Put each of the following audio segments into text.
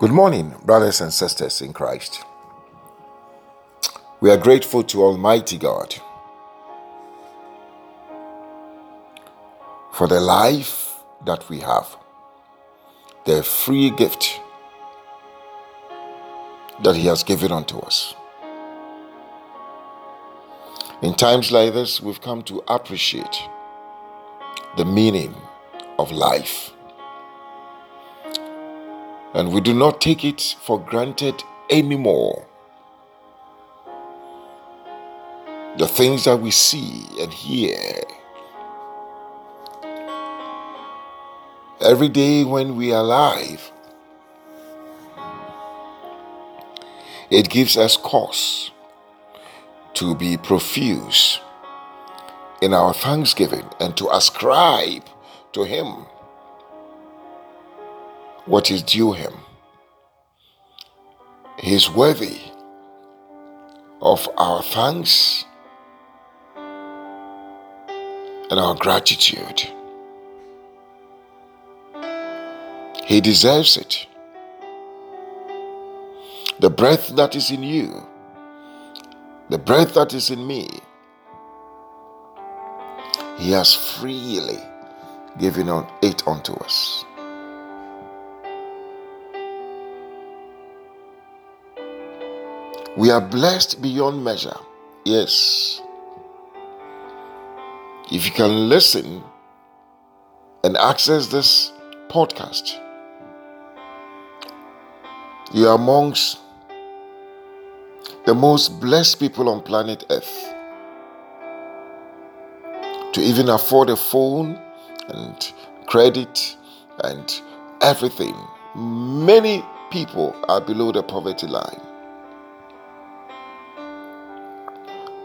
Good morning, brothers and sisters in Christ. We are grateful to Almighty God for the life that we have, the free gift that He has given unto us. In times like this, we've come to appreciate the meaning of life and we do not take it for granted anymore. The things that we see and hear every day when we are alive, it gives us cause to be profuse in our thanksgiving and to ascribe to Him what is due him. He is worthy of our thanks and our gratitude. He deserves it. The breath that is in you, the breath that is in me, He has freely given it unto us. We are blessed beyond measure. Yes. If you can listen and access this podcast, you are amongst the most blessed people on planet Earth. To even afford a phone and credit and everything, many people are below the poverty line.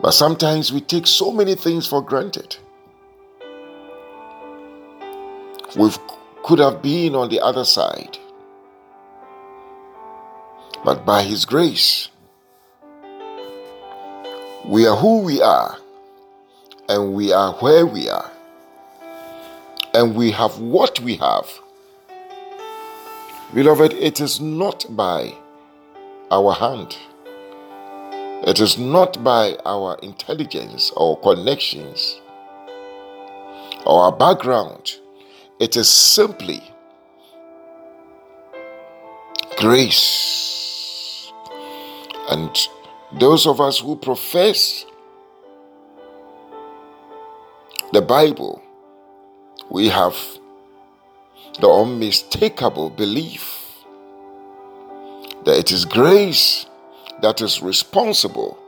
But sometimes we take so many things for granted. We could have been on the other side. But by His grace, we are who we are, and we are where we are, and we have what we have. Beloved, it is not by our hand it is not by our intelligence or connections or our background. It is simply grace. And those of us who profess the Bible, we have the unmistakable belief that it is grace that is responsible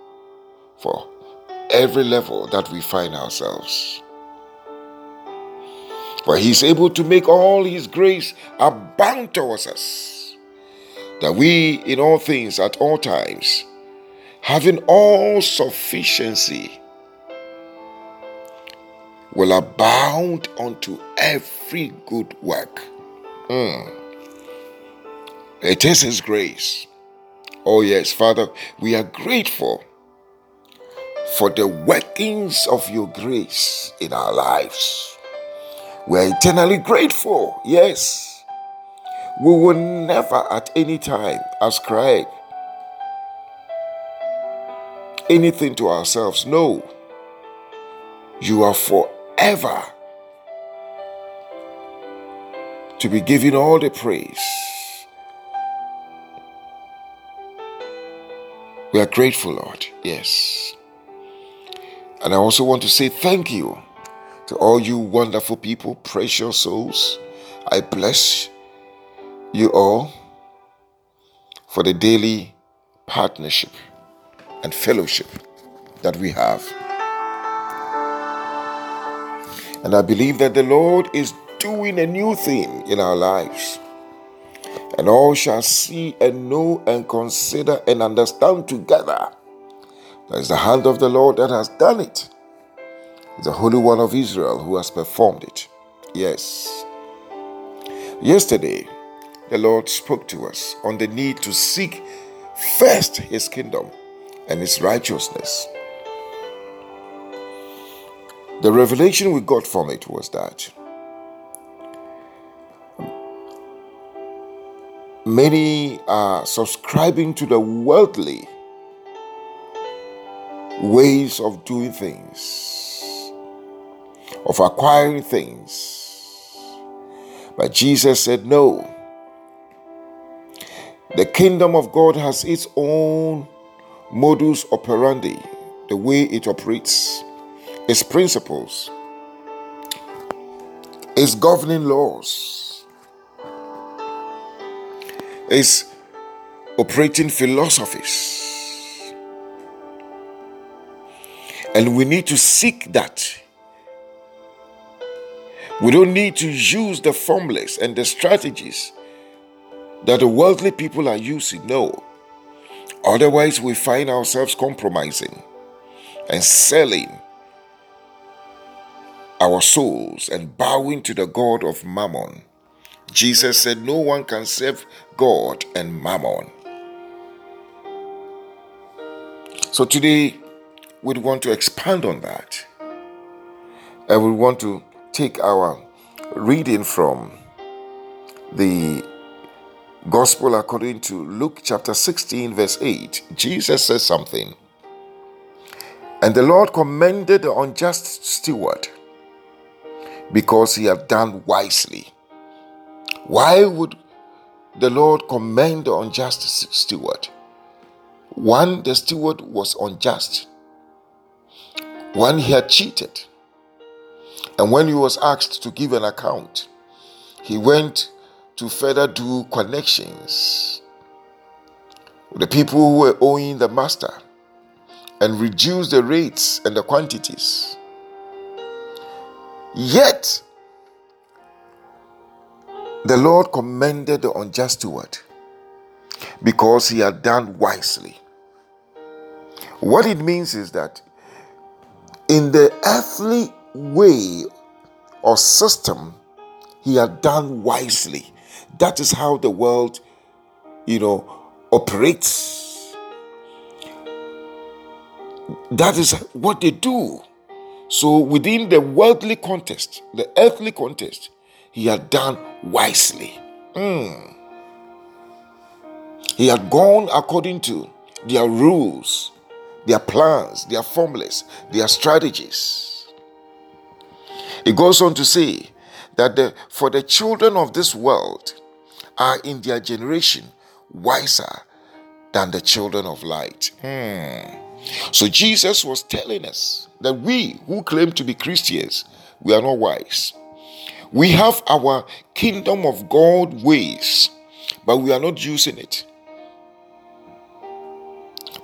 for every level that we find ourselves. For he is able to make all his grace abound towards us, that we in all things at all times, having all sufficiency, will abound unto every good work. Mm. It is his grace Oh, yes, Father, we are grateful for the workings of your grace in our lives. We are eternally grateful, yes. We will never at any time ascribe anything to ourselves. No. You are forever to be given all the praise. We are grateful, Lord. Yes. And I also want to say thank you to all you wonderful people, precious souls. I bless you all for the daily partnership and fellowship that we have. And I believe that the Lord is doing a new thing in our lives and all shall see and know and consider and understand together. That is the hand of the Lord that has done it. The Holy One of Israel who has performed it. Yes. Yesterday, the Lord spoke to us on the need to seek first His kingdom and His righteousness. The revelation we got from it was that many are subscribing to the worldly ways of doing things, of acquiring things. But Jesus said, No. The kingdom of God has its own modus operandi, the way it operates, its principles, its governing laws, its operating philosophies. And we need to seek that. We don't need to use the formulas and the strategies that the worldly people are using. No. Otherwise, we find ourselves compromising and selling our souls and bowing to the God of Mammon. Jesus said, No one can serve God and Mammon. So today, we want to expand on that. And we want to take our reading from the Gospel according to Luke chapter 16, verse 8. Jesus says something. And the Lord commended the unjust steward because he had done wisely. Why would the Lord commend the unjust steward? One, the steward was unjust. One, he had cheated. And when he was asked to give an account, he went to further do connections with the people who were owing the master and reduce the rates and the quantities. Yet, the Lord commended the unjust steward because he had done wisely. What it means is that in the earthly way or system, he had done wisely. That is how the world, you know, operates. That is what they do. So, within the worldly context, the earthly context, he had done wisely. Mm. He had gone according to their rules their plans, their formulas, their strategies. It goes on to say that the, for the children of this world are in their generation wiser than the children of light. Hmm. So Jesus was telling us that we who claim to be Christians, we are not wise. We have our kingdom of God ways, but we are not using it.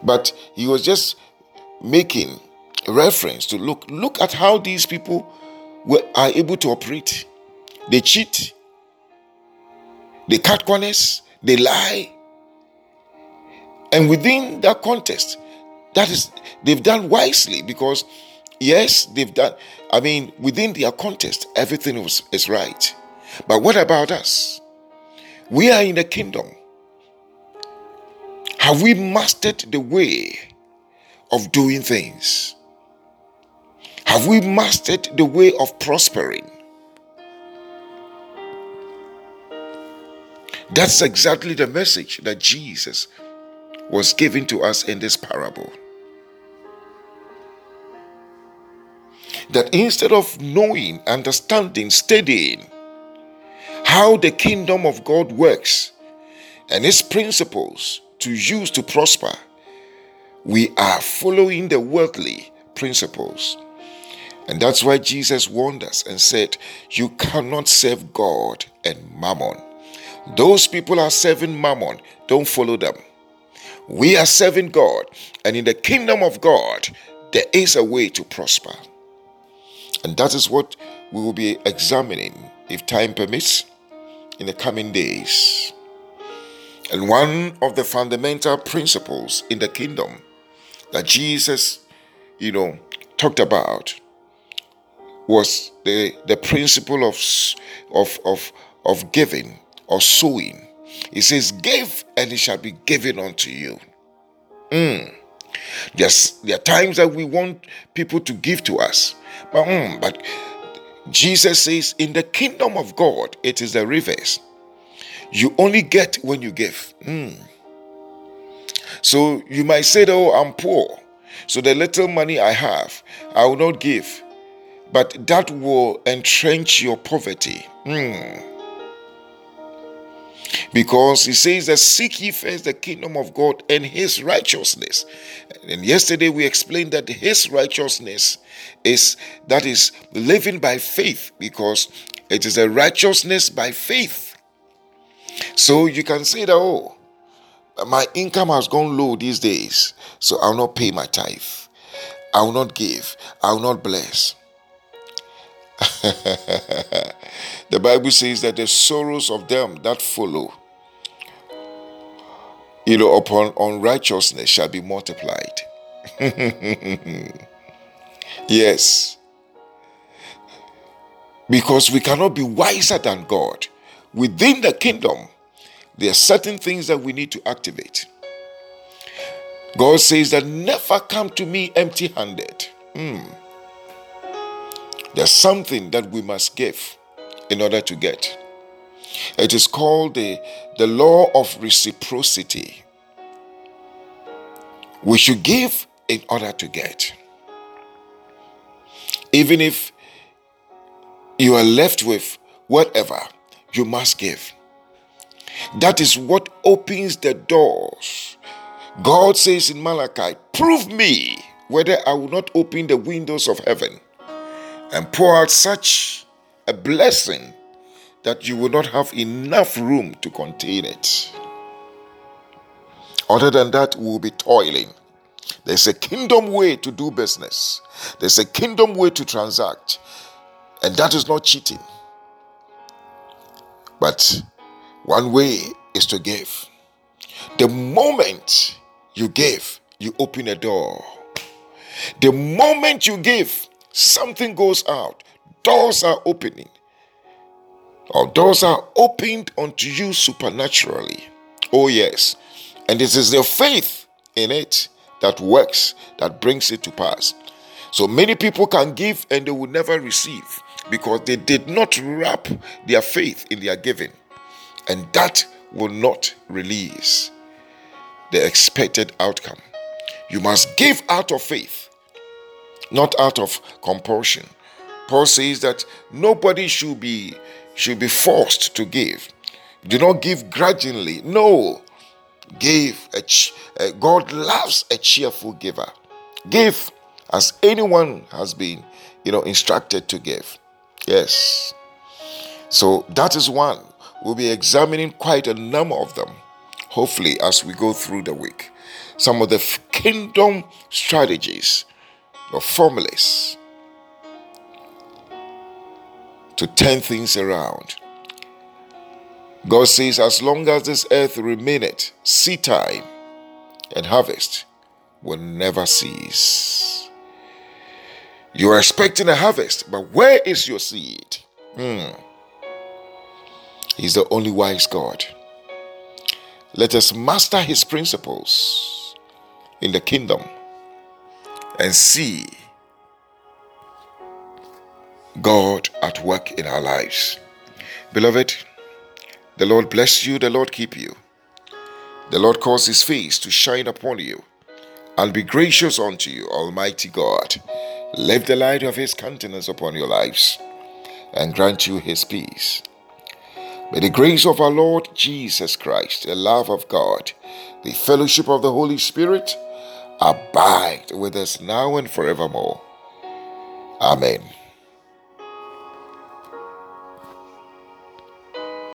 But he was just making reference to look look at how these people were, are able to operate. They cheat, they cut corners, they lie. And within that context, that is they've done wisely because yes, they've done, I mean, within their context, everything was is right. But what about us? We are in the kingdom. Have we mastered the way of doing things? Have we mastered the way of prospering? That's exactly the message that Jesus was giving to us in this parable. That instead of knowing, understanding, studying how the kingdom of God works and its principles, to use to prosper, we are following the worldly principles. And that's why Jesus warned us and said, You cannot serve God and mammon. Those people are serving mammon, don't follow them. We are serving God, and in the kingdom of God, there is a way to prosper. And that is what we will be examining, if time permits, in the coming days. And one of the fundamental principles in the kingdom that Jesus, you know, talked about was the, the principle of, of, of, of giving or sowing. He says, Give and it shall be given unto you. Mm. There's, there are times that we want people to give to us, but, mm, but Jesus says, In the kingdom of God, it is the reverse. You only get when you give. Mm. So you might say, Oh, I'm poor. So the little money I have, I will not give. But that will entrench your poverty. Mm. Because he says that seek ye first the kingdom of God and his righteousness. And yesterday we explained that his righteousness is that is living by faith because it is a righteousness by faith. So you can say that, oh, my income has gone low these days, so I'll not pay my tithe. I will not give. I will not bless. the Bible says that the sorrows of them that follow, you know, upon unrighteousness shall be multiplied. yes. Because we cannot be wiser than God. Within the kingdom, there are certain things that we need to activate. God says that never come to me empty handed. Mm. There's something that we must give in order to get. It is called the, the law of reciprocity. We should give in order to get. Even if you are left with whatever, you must give. That is what opens the doors. God says in Malachi, Prove me whether I will not open the windows of heaven and pour out such a blessing that you will not have enough room to contain it. Other than that, we will be toiling. There's a kingdom way to do business, there's a kingdom way to transact, and that is not cheating. But one way is to give. The moment you give, you open a door. The moment you give, something goes out, doors are opening, or doors are opened unto you supernaturally. Oh, yes. And it is the faith in it that works, that brings it to pass. So many people can give and they will never receive because they did not wrap their faith in their giving. And that will not release the expected outcome. You must give out of faith not out of compulsion. Paul says that nobody should be should be forced to give. Do not give grudgingly. No, give. A ch- God loves a cheerful giver. Give as anyone has been, you know, instructed to give. Yes. So that is one. We'll be examining quite a number of them, hopefully, as we go through the week. Some of the kingdom strategies or formulas to turn things around. God says, as long as this earth remaineth, seed time and harvest will never cease. You are expecting a harvest, but where is your seed? Hmm. He's the only wise God. Let us master his principles in the kingdom and see God at work in our lives. Beloved, the Lord bless you, the Lord keep you. The Lord cause his face to shine upon you and be gracious unto you, Almighty God. Lift the light of his countenance upon your lives and grant you his peace. May the grace of our Lord Jesus Christ, the love of God, the fellowship of the Holy Spirit, abide with us now and forevermore. Amen.